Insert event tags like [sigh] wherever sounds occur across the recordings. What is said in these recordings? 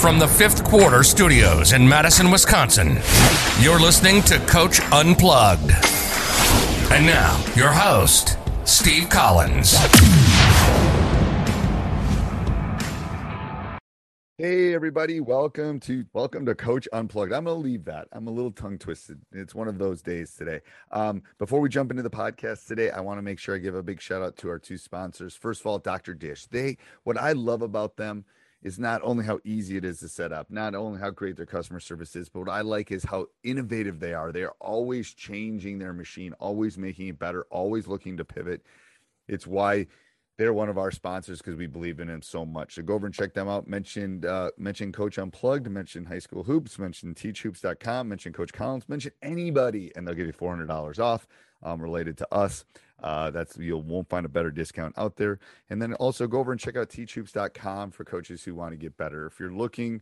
From the fifth quarter studios in Madison, Wisconsin, you're listening to Coach Unplugged. And now, your host, Steve Collins. Hey everybody, welcome to welcome to Coach Unplugged. I'm gonna leave that. I'm a little tongue twisted. It's one of those days today. Um, before we jump into the podcast today, I want to make sure I give a big shout out to our two sponsors. First of all, Dr. Dish. They what I love about them is not only how easy it is to set up, not only how great their customer service is, but what I like is how innovative they are. They are always changing their machine, always making it better, always looking to pivot. It's why they're one of our sponsors because we believe in them so much. So go over and check them out. Mentioned uh, Coach Unplugged, mention High School Hoops, mention teachhoops.com, mention Coach Collins, mention anybody, and they'll give you $400 off um, related to us. Uh, that's you won't find a better discount out there. And then also go over and check out teachhoops.com for coaches who want to get better. If you're looking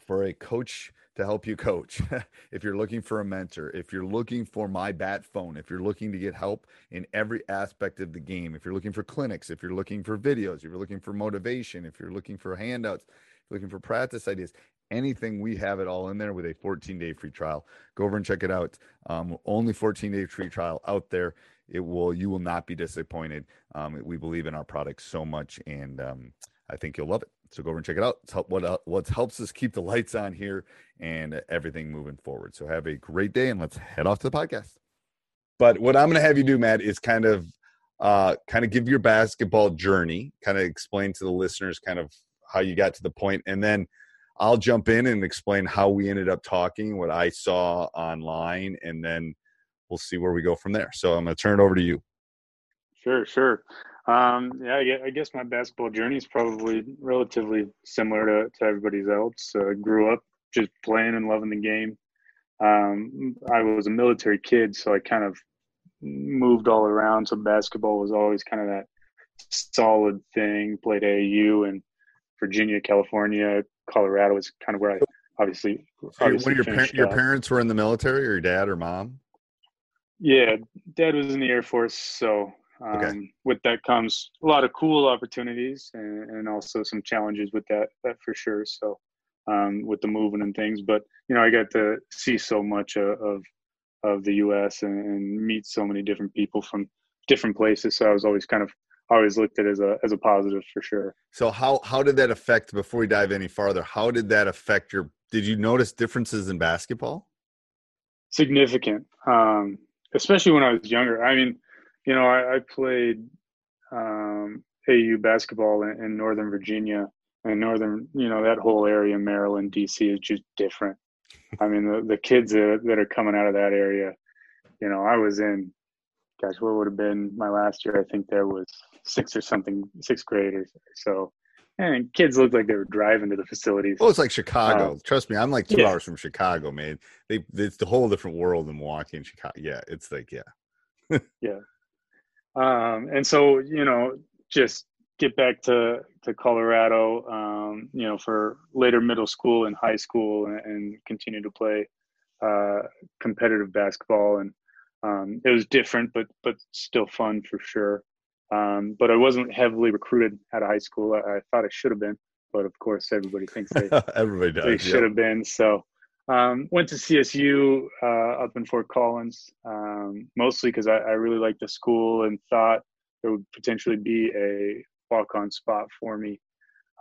for a coach to help you coach, [laughs] if you're looking for a mentor, if you're looking for my bat phone, if you're looking to get help in every aspect of the game, if you're looking for clinics, if you're looking for videos, if you're looking for motivation, if you're looking for handouts, looking for practice ideas, anything, we have it all in there with a 14 day free trial. Go over and check it out. Um, only 14 day free trial out there. It will, you will not be disappointed. Um, we believe in our product so much, and um, I think you'll love it. So go over and check it out. It's help, what what helps us keep the lights on here and everything moving forward. So have a great day, and let's head off to the podcast. But what I'm going to have you do, Matt, is kind of uh, kind of give your basketball journey, kind of explain to the listeners kind of how you got to the point, and then I'll jump in and explain how we ended up talking, what I saw online, and then we'll see where we go from there. So I'm going to turn it over to you. Sure, sure. Um, yeah, I guess my basketball journey is probably relatively similar to, to everybody's else. Uh, grew up just playing and loving the game. Um, I was a military kid, so I kind of moved all around. So basketball was always kind of that solid thing. Played AAU and Virginia, California, Colorado was kind of where I obviously. obviously your, par- your parents were in the military, or your dad or mom? Yeah, dad was in the Air Force, so um, okay. with that comes a lot of cool opportunities and, and, also some challenges with that, that for sure. So um, with the moving and things, but you know, I got to see so much of of, of the U.S. And, and meet so many different people from different places. So I was always kind of always looked at as a as a positive for sure. So how how did that affect before we dive any farther? How did that affect your? Did you notice differences in basketball? Significant, um, especially when I was younger. I mean, you know, I, I played um, AU basketball in, in, Northern Virginia and Northern, you know, that whole area, Maryland, DC, is just different. I mean, the the kids that, that are coming out of that area, you know, I was in gosh, what would have been my last year? I think there was six or something, sixth graders. So, and kids looked like they were driving to the facilities. Oh, it's like Chicago. Uh, Trust me, I'm like two yeah. hours from Chicago, man. They, it's the whole different world than Milwaukee and Chicago. Yeah, it's like, yeah. [laughs] yeah. Um, and so, you know, just get back to to Colorado, um, you know, for later middle school and high school, and, and continue to play uh, competitive basketball. And um, it was different, but but still fun for sure. Um, but I wasn't heavily recruited out of high school. I, I thought I should have been, but of course, everybody thinks they [laughs] everybody does. they should have been. So um, went to CSU uh, up in Fort Collins, um, mostly because I, I, really liked the school and thought there would potentially be a walk-on spot for me.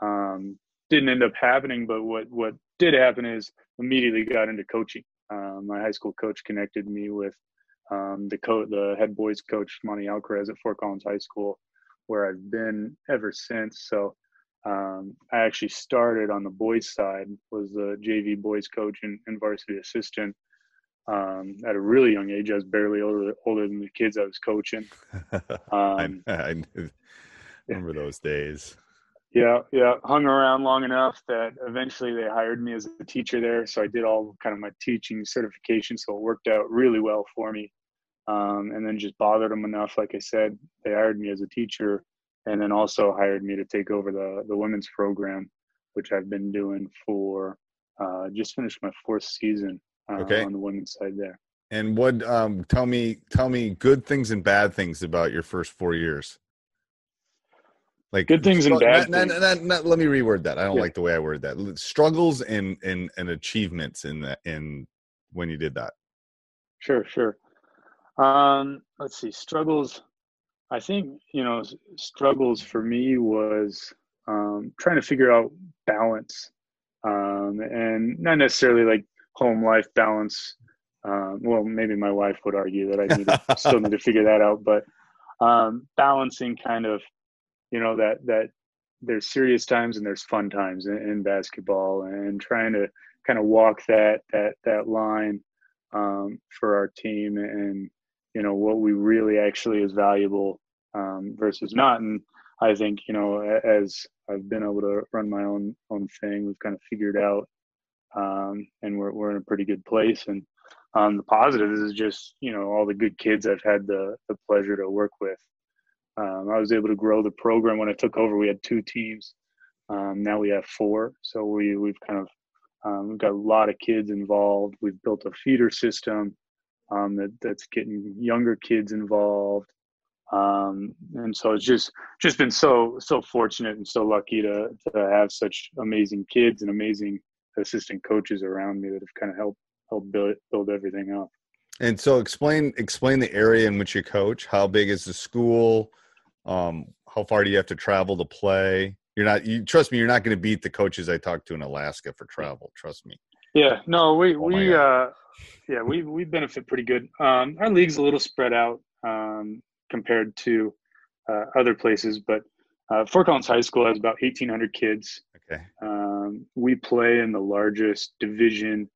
Um, didn't end up happening, but what what did happen is immediately got into coaching. Um, my high school coach connected me with um, the co- the head boys coach Monty Alcaraz at Fort Collins High School, where I've been ever since. So um, I actually started on the boys side, was the JV boys coach and, and varsity assistant um, at a really young age. I was barely older, older than the kids I was coaching. [laughs] Um, I, I remember those days. Yeah, yeah. Hung around long enough that eventually they hired me as a teacher there. So I did all kind of my teaching certification. So it worked out really well for me. Um, and then just bothered them enough. Like I said, they hired me as a teacher and then also hired me to take over the the women's program, which I've been doing for uh, just finished my fourth season uh, okay. on the women's side there. And what? Um, tell me, tell me good things and bad things about your first four years. Like good things and bad. Not, things. Not, not, let me reword that. I don't yeah. like the way I worded that. Struggles and and and achievements in that in when you did that. Sure, sure. Um, let's see. Struggles. I think you know struggles for me was um, trying to figure out balance, um, and not necessarily like home life balance. Um, well, maybe my wife would argue that I need to, [laughs] still need to figure that out, but um, balancing kind of, you know, that that there's serious times and there's fun times in, in basketball, and trying to kind of walk that that that line um, for our team and you know what we really actually is valuable um, versus not. And I think you know as I've been able to run my own own thing, we've kind of figured out, um, and we're we're in a pretty good place. And um, the positives is just you know all the good kids I've had the the pleasure to work with. Um, I was able to grow the program when I took over. We had two teams. Um, now we have four. So we we've kind of um, we've got a lot of kids involved. We've built a feeder system um, that that's getting younger kids involved um, and so it's just just been so so fortunate and so lucky to to have such amazing kids and amazing assistant coaches around me that have kind of helped help build build everything up. And so explain explain the area in which you coach. How big is the school? Um, how far do you have to travel to play? You're not you trust me, you're not going to beat the coaches I talked to in Alaska for travel. Trust me. Yeah, no, we oh we uh yeah, we we benefit pretty good. Um our league's a little spread out. Um compared to uh, other places. But uh, Fort Collins High School has about 1,800 kids. Okay. Um, we play in the largest division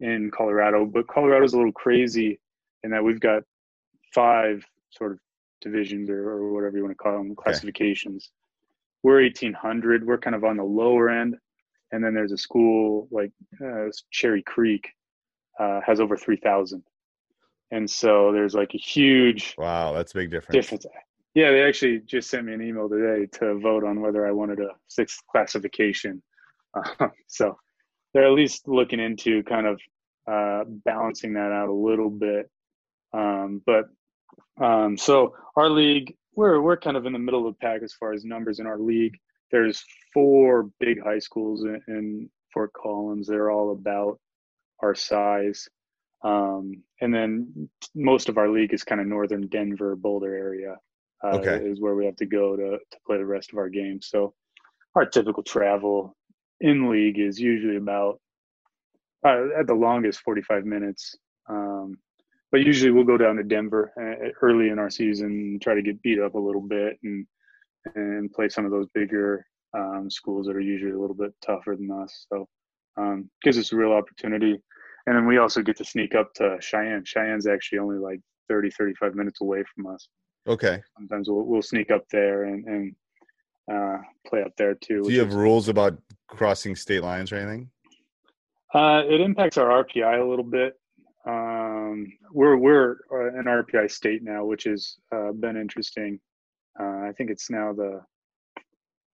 in Colorado, but Colorado's a little crazy in that we've got five sort of divisions or, or whatever you want to call them, classifications. Okay. We're 1,800. We're kind of on the lower end. And then there's a school like uh, Cherry Creek uh, has over 3,000 and so there's like a huge wow that's a big difference. difference. Yeah they actually just sent me an email today to vote on whether i wanted a sixth classification. [laughs] Uh, so they're at least looking into kind of uh, balancing that out a little bit. Um, but um, so our league we're we're kind of in the middle of the pack as far as numbers in our league. There's four big high schools in, in fort collins. They're all about our size um, and then most of our league is kind of northern Denver, Boulder area. Uh, okay. Is where we have to go to to play the rest of our games. So our typical travel in league is usually about uh, at the longest 45 minutes. Um, but usually we'll go down to Denver uh, early in our season, try to get beat up a little bit, and and play some of those bigger um, schools that are usually a little bit tougher than us. So um, gives us a real opportunity and then we also get to sneak up to Cheyenne. Cheyenne's actually only like 30, 35 minutes away from us. Okay. Sometimes we'll, we'll sneak up there and, and uh, play up there too. Do you have is, rules about crossing state lines or anything? Uh, it impacts our RPI a little bit. Um, we're we're uh, an RPI state now, which has uh, been interesting. Uh, I think it's now the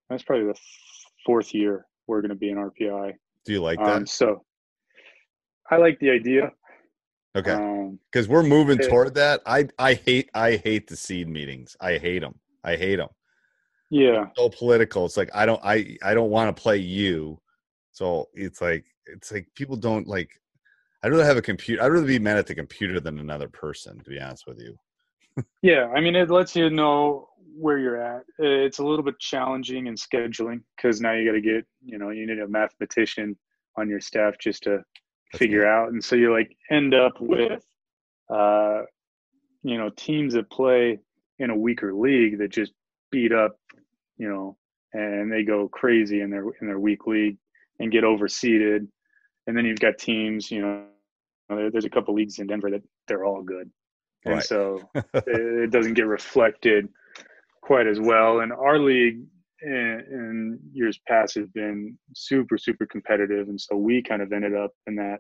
That's probably the fourth year we're going to be in RPI. Do you like that? Um, so I like the idea. okay. Um, because we're moving it- toward that. I I hate I hate the seed meetings. I hate them. I hate them. yeah, So political. It's like I don't I I don't want to play you. So it's like it's like people don't like. I'd rather have a computer. I'd rather be mad at the computer than another person. To be honest with you. Yeah. I mean, it lets you know where you're at. It's a little bit challenging in scheduling because now you got to get, you know, you need a mathematician on your staff just to That's figure out. And so you like end up with, uh, you know, teams that play in a weaker league that just beat up, you know, and they go crazy in their in their weak league and get overseeded. And then you've got teams, you know, there's a couple leagues in Denver that they're all good, and Right. so it [laughs] it doesn't get reflected quite as well. And our league in, in years past has been super, super competitive, and so we kind of ended up in that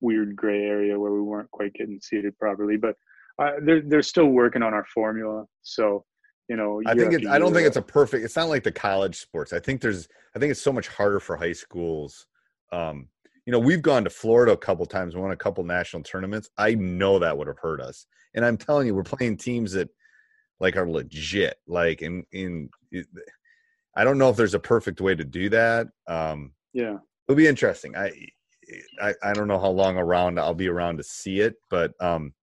weird gray area where we weren't quite getting seeded properly. But uh, they're they're still working on our formula, so you know. I think it's. I don't think it's a perfect. It's not like the college sports. I think there's. I think it's so much harder for high schools. Um, you know, we've gone to Florida a couple times, won a couple national tournaments. I know that would have hurt us. And I'm telling you, we're playing teams that like are legit. Like in in. I don't know if there's a perfect way to do that. Um, yeah. it'll be interesting. I, I I don't know how long around I'll be around to see it, but um,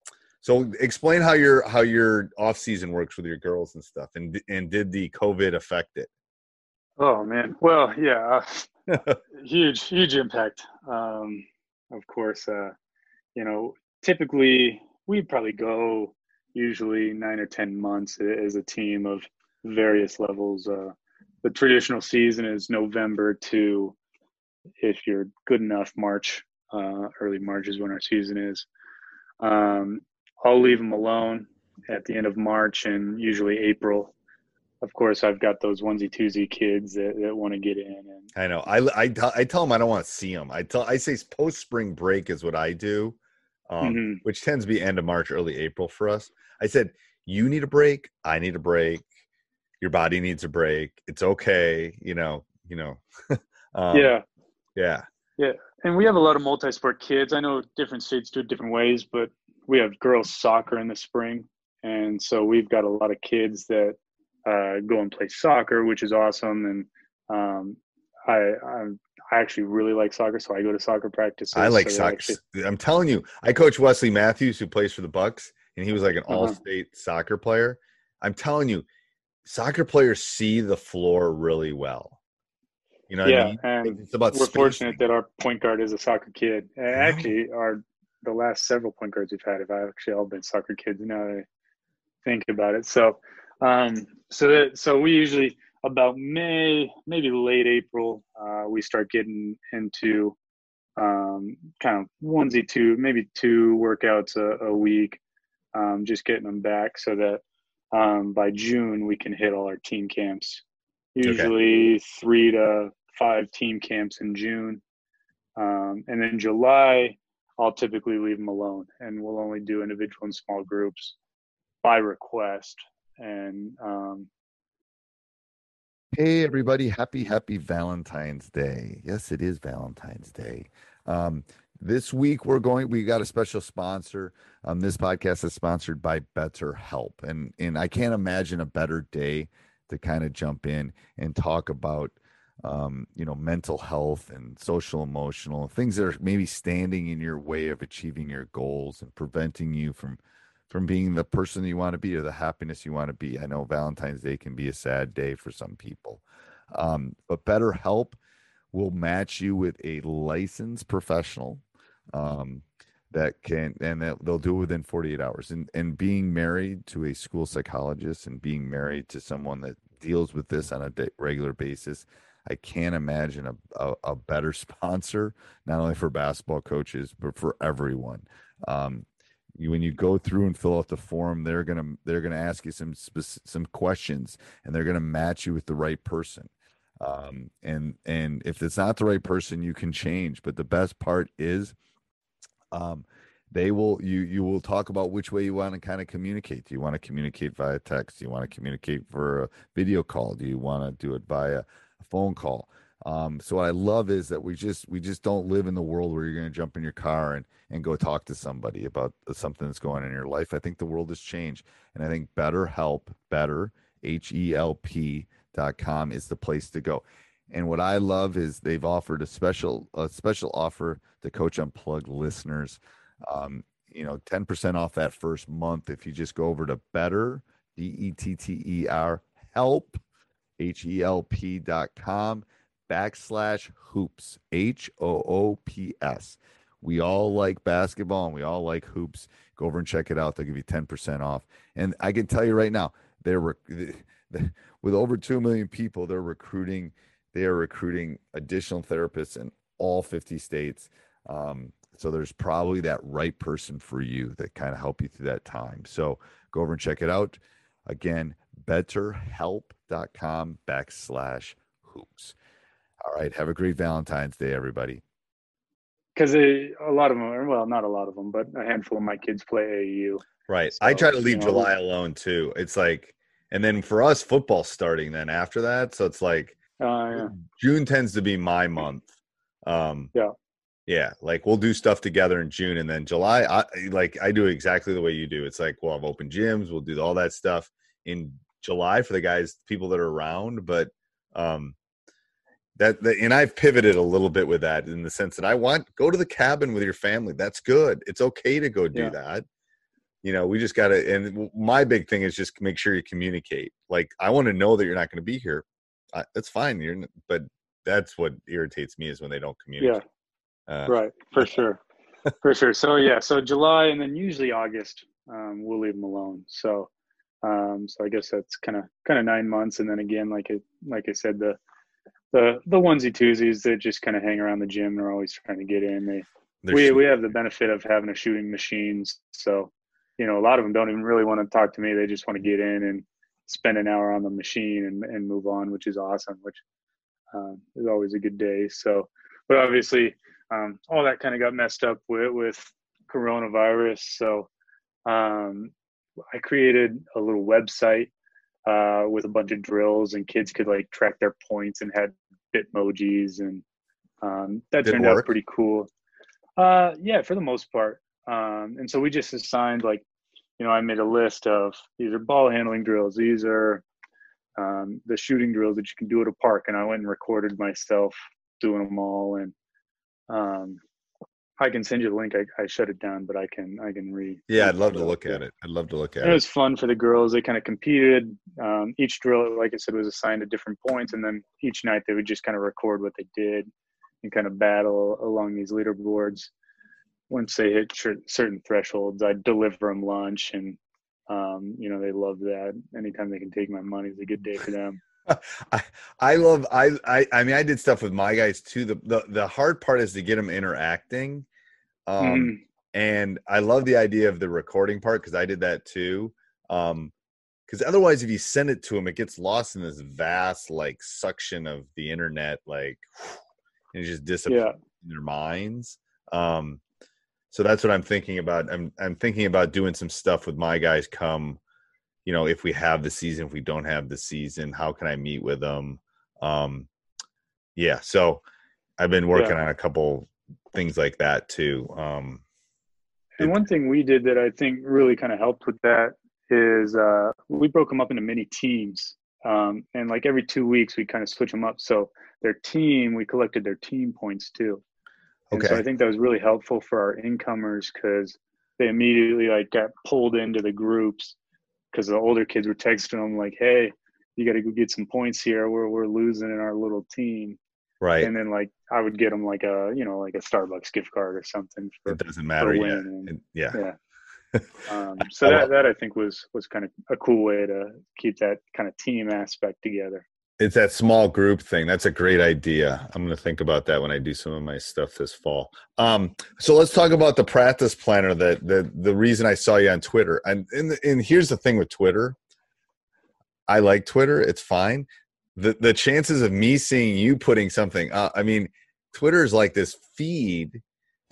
so explain how your how your off season works with your girls and stuff, and and did the COVID affect it? Oh man. Well, yeah. uh, [laughs] huge, huge impact. Um, of course, uh, you know, typically we probably go usually nine or ten months as a team of various levels. Uh, the traditional season is November to, if you're good enough, March. Uh, early March is when our season is. Um, I'll leave them alone at the end of March and usually April of course I've got those onesie twosie kids that, that want to get in and I know. I I, tell- I tell them I don't want to see them. I tell I say post spring break is what I do, um, Mhm. which tends to be end of March, early April for us. I said you need a break. I need a break. Your body needs a break. It's okay. You know. You know. [laughs] um, yeah Yeah. and we have a lot of multi-sport kids i know different states do it different ways but we have girls soccer in the spring and so we've got a lot of kids that uh, go and play soccer which is awesome and um, I, I'm, I actually really like soccer so i go to soccer practices I like so soccer. actually- I'm telling you, I coach Wesley Matthews, who plays for the Bucks, and he was like an Uh-huh. all-state soccer player. I'm telling you, soccer players see the floor really well. You know, what yeah I mean? and it's about we're spacing. fortunate that our point guard is a soccer kid. Actually, our the last several point guards we've had have actually all been soccer kids. Now that I think about it, so um, so that so we usually about May, maybe late April, uh, we start getting into um, kind of onesie two, maybe two workouts a, a week, um, just getting them back so that um, by June we can hit all our team camps. Usually three to five team camps in June. Um, and then July, I'll typically leave them alone and we'll only do individual and small groups by request. And um, Hey, everybody. Happy, happy Valentine's Day. Yes, it is Valentine's Day. Um, this week, we're going, we got a special sponsor. Um, this podcast is sponsored by BetterHelp. And, and I can't imagine a better day to kind of jump in and talk about, um, you know, mental health and social emotional things that are maybe standing in your way of achieving your goals and preventing you from from being the person you want to be or the happiness you want to be. I know Valentine's Day can be a sad day for some people, um, but BetterHelp will match you with a licensed professional um, that can, and that they'll do it within 48 hours. And and being married to a school psychologist and being married to someone that deals with this on a regular basis. I can't imagine a, a, a better [laughs] sponsor, not only for basketball coaches, but for everyone. Um, you, when you go through and fill out the form they're gonna they're gonna ask you some some questions and they're gonna match you with the right person um, and and if it's not the right person you can change but the best part is um, they will you you will talk about which way you want to kind of communicate. Do you want to communicate via text? Do you want to communicate for a video call? Do you want to do it via a phone call? Um, so what I love is that we just we just don't live in the world where you're going to jump in your car and and go talk to somebody about something that's going on in your life. I think the world has changed, and I think better help, better H E L P dot com is the place to go. And what I love is they've offered a special a special offer to Coach Unplugged listeners. Um, you know, 10% off that first month if you just go over to better, D E T T E R, help, H E L P dot com backslash hoops, H O O P S. We all like basketball and we all like hoops. Go over and check it out. They'll give you 10% off. And I can tell you right now, they're with over 2 million people, they're recruiting they are recruiting additional therapists in all 50 states. Um, so there's probably that right person for you that kind of help you through that time. So go over and check it out. Again, betterhelp.com backslash hoops. All right. Have a great Valentine's Day, everybody. Because a lot of them, are, well, not a lot of them, but a handful of my kids play AAU. Right. So, I try to leave you know, July alone too. It's like, and then for us, football starting then after that. So it's like uh, yeah. June tends to be my month. Um, yeah. Yeah, like we'll do stuff together in June, and then July. I like I do exactly the way you do. It's like we'll have open gyms, we'll do all that stuff in July for the guys, people that are around. But um, that, that and I've pivoted a little bit with that in the sense that I want go to the cabin with your family. That's good. It's okay to go do yeah. that. You know, we just got to. And my big thing is just make sure you communicate. Like I want to know that you're not going to be here. I, that's fine. You're, but that's what irritates me is when they don't communicate. Yeah. Uh, right. For sure. for sure. So yeah. So July and then usually August, um, we'll leave them alone. So, um, so I guess that's kind of kind of nine months, and then again, like it, like I said, the the the onesie twosies that just kind of hang around the gym. They're always trying to get in. They They're we we have the benefit of having a shooting machines, so you know a lot of them don't even really want to talk to me. They just want to get in and spend an hour on the machine and and move on, which is awesome. Which um, is always a good day. So, but obviously, um, all that kind of got messed up with with coronavirus. So, um, I created a little website uh, with a bunch of drills, and kids could like track their points and had bitmojis, and um, that Did turned out pretty cool. Uh, yeah, for the most part. Um, and so we just assigned like, you know, I made a list of these are ball handling drills, these are um, the shooting drills that you can do at a park, and I went and recorded myself doing them all, and um, I can send you the link. I, I shut it down, but I can I can read. Yeah, I'd love to look at it. I'd love to look at it. It was fun for the girls. They kind of competed. Um, each drill, like I said, was assigned to different points, and then each night they would just kind of record what they did and kind of battle along these leaderboards. Once they hit certain thresholds, I'd deliver them lunch, and um, you know they love that. Anytime they can take my money is a good day for them. [laughs] I, I love I, I I mean I did stuff with my guys too. The the, the hard part is to get them interacting. Um mm. and I love the idea of the recording part because I did that too. Um because otherwise if you send it to them it gets lost in this vast like suction of the internet like and it just disappears yeah. in their minds. Um so that's what I'm thinking about. I'm I'm thinking about doing some stuff with my guys come you know, if we have the season, if we don't have the season, how can I meet with them? Um, yeah, so I've been working yeah. on a couple things like that too. Um, and one thing we did that I think really kind of helped with that is uh, we broke them up into mini teams. Um, and like every two weeks, we kind of switch them up. So their team, we collected their team points too. And okay. so I think that was really helpful for our incomers because they immediately like got pulled into the groups because the older kids were texting them like, "Hey, you got to go get some points here. We're we're losing in our little team." Right. And then like I would get them like a you know like a Starbucks gift card or something. For, it doesn't matter. Yeah. And, yeah. Yeah. [laughs] um, so that that I think was was kind of a cool way to keep that kind of team aspect together. It's that small group thing. That's a great idea. I'm going to think about that when I do some of my stuff this fall. Um, so let's talk about the practice planner. That the the reason I saw you on Twitter, and and, and here's the thing with Twitter. I like Twitter. It's fine. The the chances of me seeing you putting something. Uh, I mean, Twitter is like this feed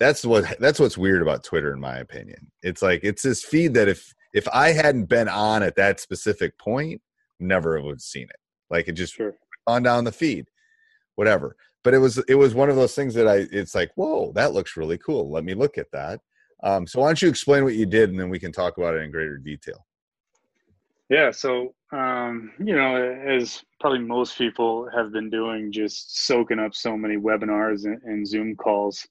that's what that's what's weird about Twitter, in my opinion. It's like it's this feed that if if I hadn't been on at that specific point, never would have seen it. Like it just Sure. on down the feed, whatever. But it was it was one of those things that I it's like, whoa, that looks really cool. Let me look at that. Um, so why don't you explain what you did, and then we can talk about it in greater detail. Yeah, so um, you know, as probably most people have been doing, just soaking up so many webinars and, and Zoom calls.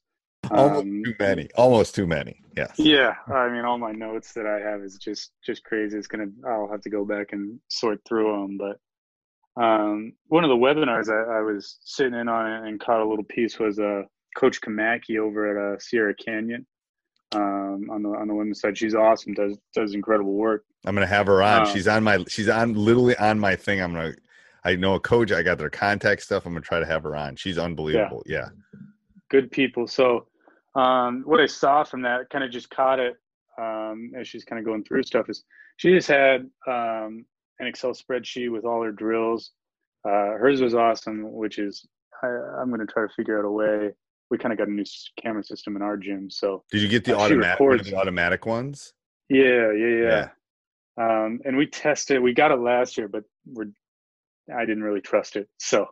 Almost Um, too many. Almost too many. Yes. Yeah, I mean, all my notes that I have is just just crazy. It's gonna. I'll have to go back and sort through them. But um, one of the webinars I, I was sitting in on and caught a little piece was uh, Coach Komaki over at uh, Sierra Canyon um, on the on the women's side. She's awesome. Does does incredible work. I'm gonna have her on. Uh, she's on my. She's on literally on my thing. I'm gonna. I know a coach. I got their contact stuff. I'm gonna try to have her on. She's unbelievable. Yeah. good people. So um, what I saw from that kind of just caught it um, as she's kind of going through stuff is she just had um, an Excel spreadsheet with all her drills. Uh, hers was awesome, which is I, I'm going to try to figure out a way. We kind of got a new camera system in our gym, so Did you get the Uh, automatic? One the automatic ones. yeah, yeah, yeah. Um, and we tested. We got it last year, but we're I didn't really trust it, so.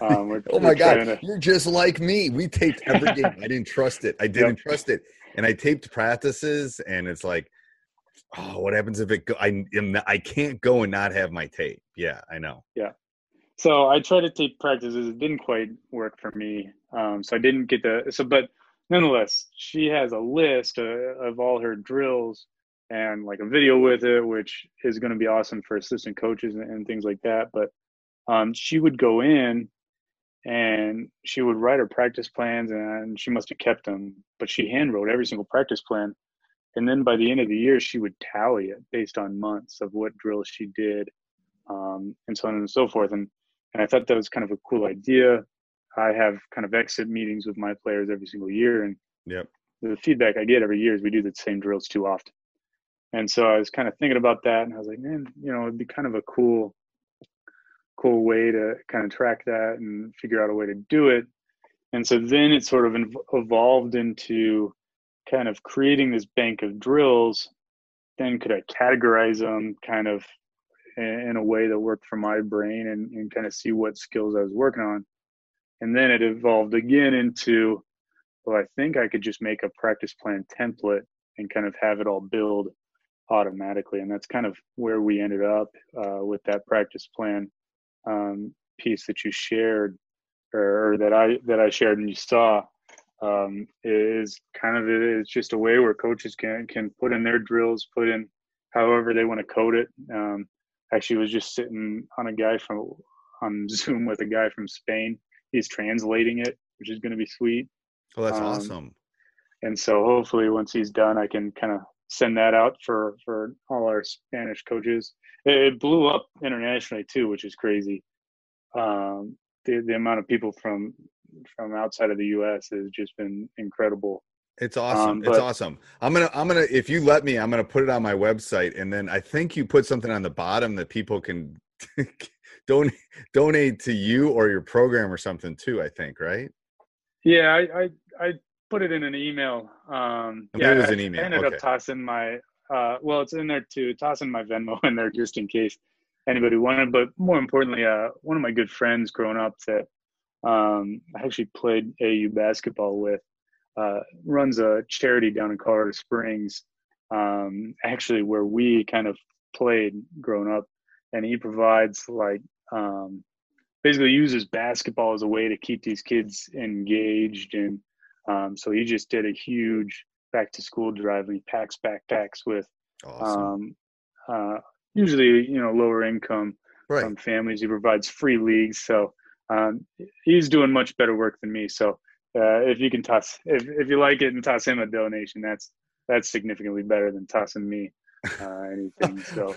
Um, we're, [laughs] Oh my god, to- you're just like me. We taped every [laughs] game. I didn't trust it. I didn't trust it, and I taped practices, and it's like, oh, what happens if it? Go- I I can't go and not have my tape. Yeah, I know. So I tried to take practices. It didn't quite work for me. Um, so I didn't get the so, but nonetheless, she has a list uh, of all her drills and like a video with it, which is going to be awesome for assistant coaches and, and things like that. But um, she would go in and she would write her practice plans, and she must have kept them. But she hand wrote every single practice plan, and then by the end of the year, she would tally it based on months of what drills she did, um, and so on and so forth. And and I thought that was kind of a cool idea. I have kind of exit meetings with my players every single year, and Yep. the feedback I get every year is we do the same drills too often. And so I was kind of thinking about that, and I was like, man, you know, it'd be kind of a cool, cool way to kind of track that and figure out a way to do it. And so then it sort of evolved into kind of creating this bank of drills. Then could I categorize them kind of in, a way that worked for my brain and, and kind of see what skills I was working on. And then it evolved again into, well, I think I could just make a practice plan template and kind of have it all build automatically. And that's kind of where we ended up uh, with that practice plan um, piece that you shared or, or that I that I shared and you saw um, is kind of it's just a way where coaches can can put in their drills, put in however they want to code it. Um, actually, was just sitting on a guy from on [laughs] Zoom with a guy from Spain. He's translating it, which is going to be sweet. Oh, that's Um, awesome. And so hopefully, once he's done, I can kind of send that out for for all our Spanish coaches. It, it blew up internationally too, which is crazy. Um, the the amount of people from from outside of the U.S. has just been incredible. It's awesome. um, it's awesome. I'm gonna. I'm gonna. If you let me, I'm gonna put it on my website, and then I think you put something on the bottom that people can [laughs] donate donate to you or your program or something too. I think right. Yeah, I I, I put it in an email. Um, Oh, yeah, it was an email, I ended okay. up tossing my. Uh, well, it's in there too. Tossing my Venmo in there just in case anybody wanted. But more importantly, uh, one of my good friends growing up that um, I actually played AU basketball with uh, runs a charity down in Colorado Springs. Um, actually, where we kind of played growing up, and he provides like um, basically uses basketball as a way to keep these kids engaged and um, so he just did a huge back to school drive and he packs backpacks with Awesome. um, uh, usually you know lower income right. um, families he provides free leagues so um, he's doing much better work than me so uh, if you can toss if, if you like it and toss him a donation that's that's significantly better than tossing me uh, anything [laughs] so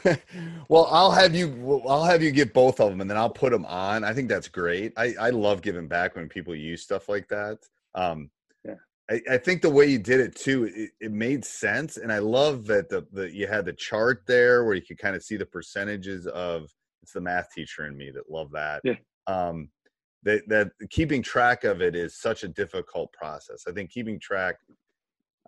well, I'll have you. I'll have you get both of them, and then I'll put them on. I think that's great. I I love giving back when people use stuff like that. Um, Yeah. I, I think the way you did it too, it, it made sense, and I love that the the you had the chart there where you could kind of see the percentages of. It's the math teacher in me that love that. Yeah. Um, that that keeping track of it is such a difficult process. I think keeping track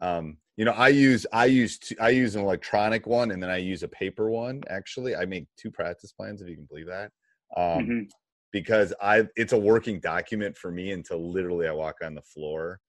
Um, you know, I use I use I use an electronic one, and then I use a paper one. Actually, I make two practice plans, if you can believe that. Um, Mhm. because I it's a working document for me until literally I walk on the floor.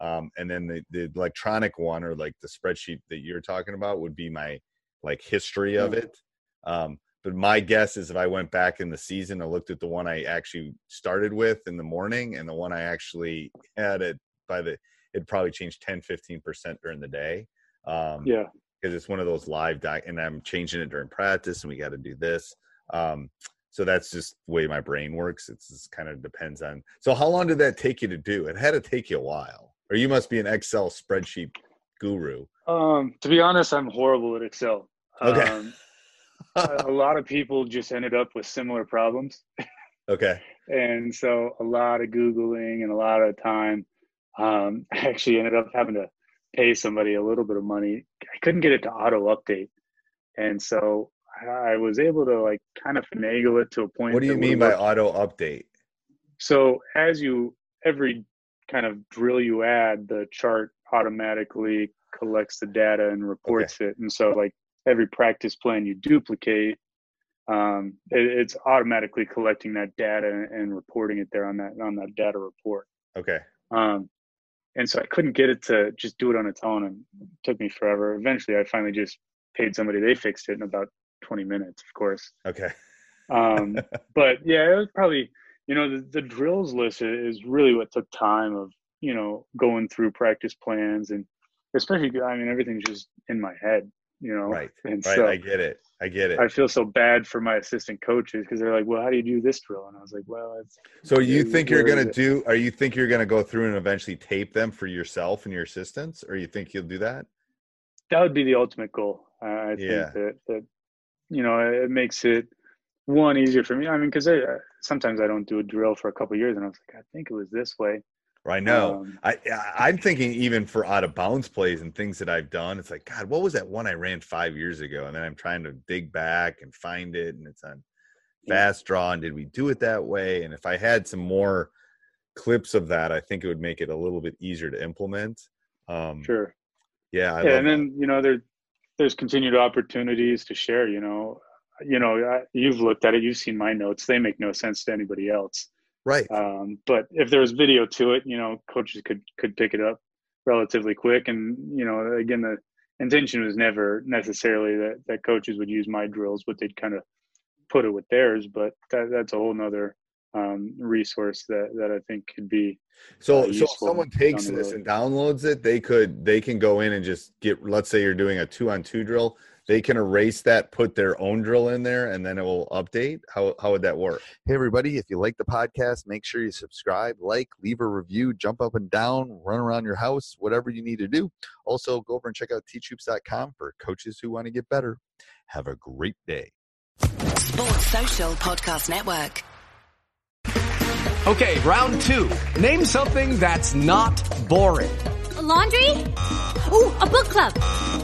Um, and then the, the electronic one or like the spreadsheet that you're talking about would be my like history of it. Um, but my guess is if I went back in the season and looked at the one I actually started with in the morning and the one I actually had it by the it probably changed 10 15% during the day. Um, Yeah. because it's one of those live doc and I'm changing it during practice and we got to do this. Um, so that's just the way my brain works. It's just kind of depends on. So how long did that take you to do? It had to take you a while, or you must be an Excel spreadsheet guru. Um, to be honest, I'm horrible at Excel. Okay. Um, [laughs] a lot of people just ended up with similar problems. okay. [laughs] and so a lot of googling and a lot of time um, [laughs] i actually ended up having to pay somebody a little bit of money i couldn't get it to auto update and so i was able to like kind of finagle it to a point What do you mean by auto update? so as you every kind of drill you add the chart automatically collects the data and reports it and so like every practice plan you duplicate um, it, it's automatically collecting that data and reporting it there on that on that data report Okay. um, and so i couldn't get it to just do it on its own and it took me forever eventually i finally just paid somebody they fixed it in about 20 minutes of course Okay. um, [laughs] but yeah, it was probably you know the, the drills list is really what took time of you know going through practice plans and especially I mean everything's just in my head, you know. Right. [laughs] And Right. so I get it. I get it. I feel so bad for my assistant coaches because they're like, "Well, how do you do this drill?" And I was like, "Well, it's So you think you're gonna it? do? Are you think you're gonna go through and eventually tape them for yourself and your assistants, or you think you'll do that? that would be the ultimate goal. Uh, I think Yeah. that that you know it makes it one easier for me. I mean, because sometimes I don't do a drill for a couple of years, and I was like, I think it was this way. I know. Um, I, I'm thinking even for out of bounds plays and things that I've done, it's like God, what was that one I ran five years ago? And then I'm trying to dig back and find it, and it's on FastDraw. And did we do it that way? And if I had some more clips of that, I think it would make it a little bit easier to implement. Um, Sure. Yeah, I yeah, and then you know there there's continued opportunities to share. You know, you know I, you've looked at it, you've seen my notes. They make no sense to anybody else. Right. Um, but if there was video to it, you know, coaches could could pick it up relatively quick. And you know, again, the intention was never necessarily that that coaches would use my drills, but they'd kind of put it with theirs. But that, that's a whole nother um, resource that that I think could be So, uh, so if someone takes this and downloads it, they could they can go in and just get. Let's say you're doing a two on two drill, they can erase that, put their own drill in there, and then it will update. How how would that work? Hey everybody, if you like the podcast, make sure you subscribe, like, leave a review, jump up and down, run around your house, whatever you need to do. Also, go over and check out teachhoops.com for coaches who want to get better. Have a great day. Sports Social Podcast Network. Okay, round two. Name something that's not boring. A laundry? Ooh, a book club.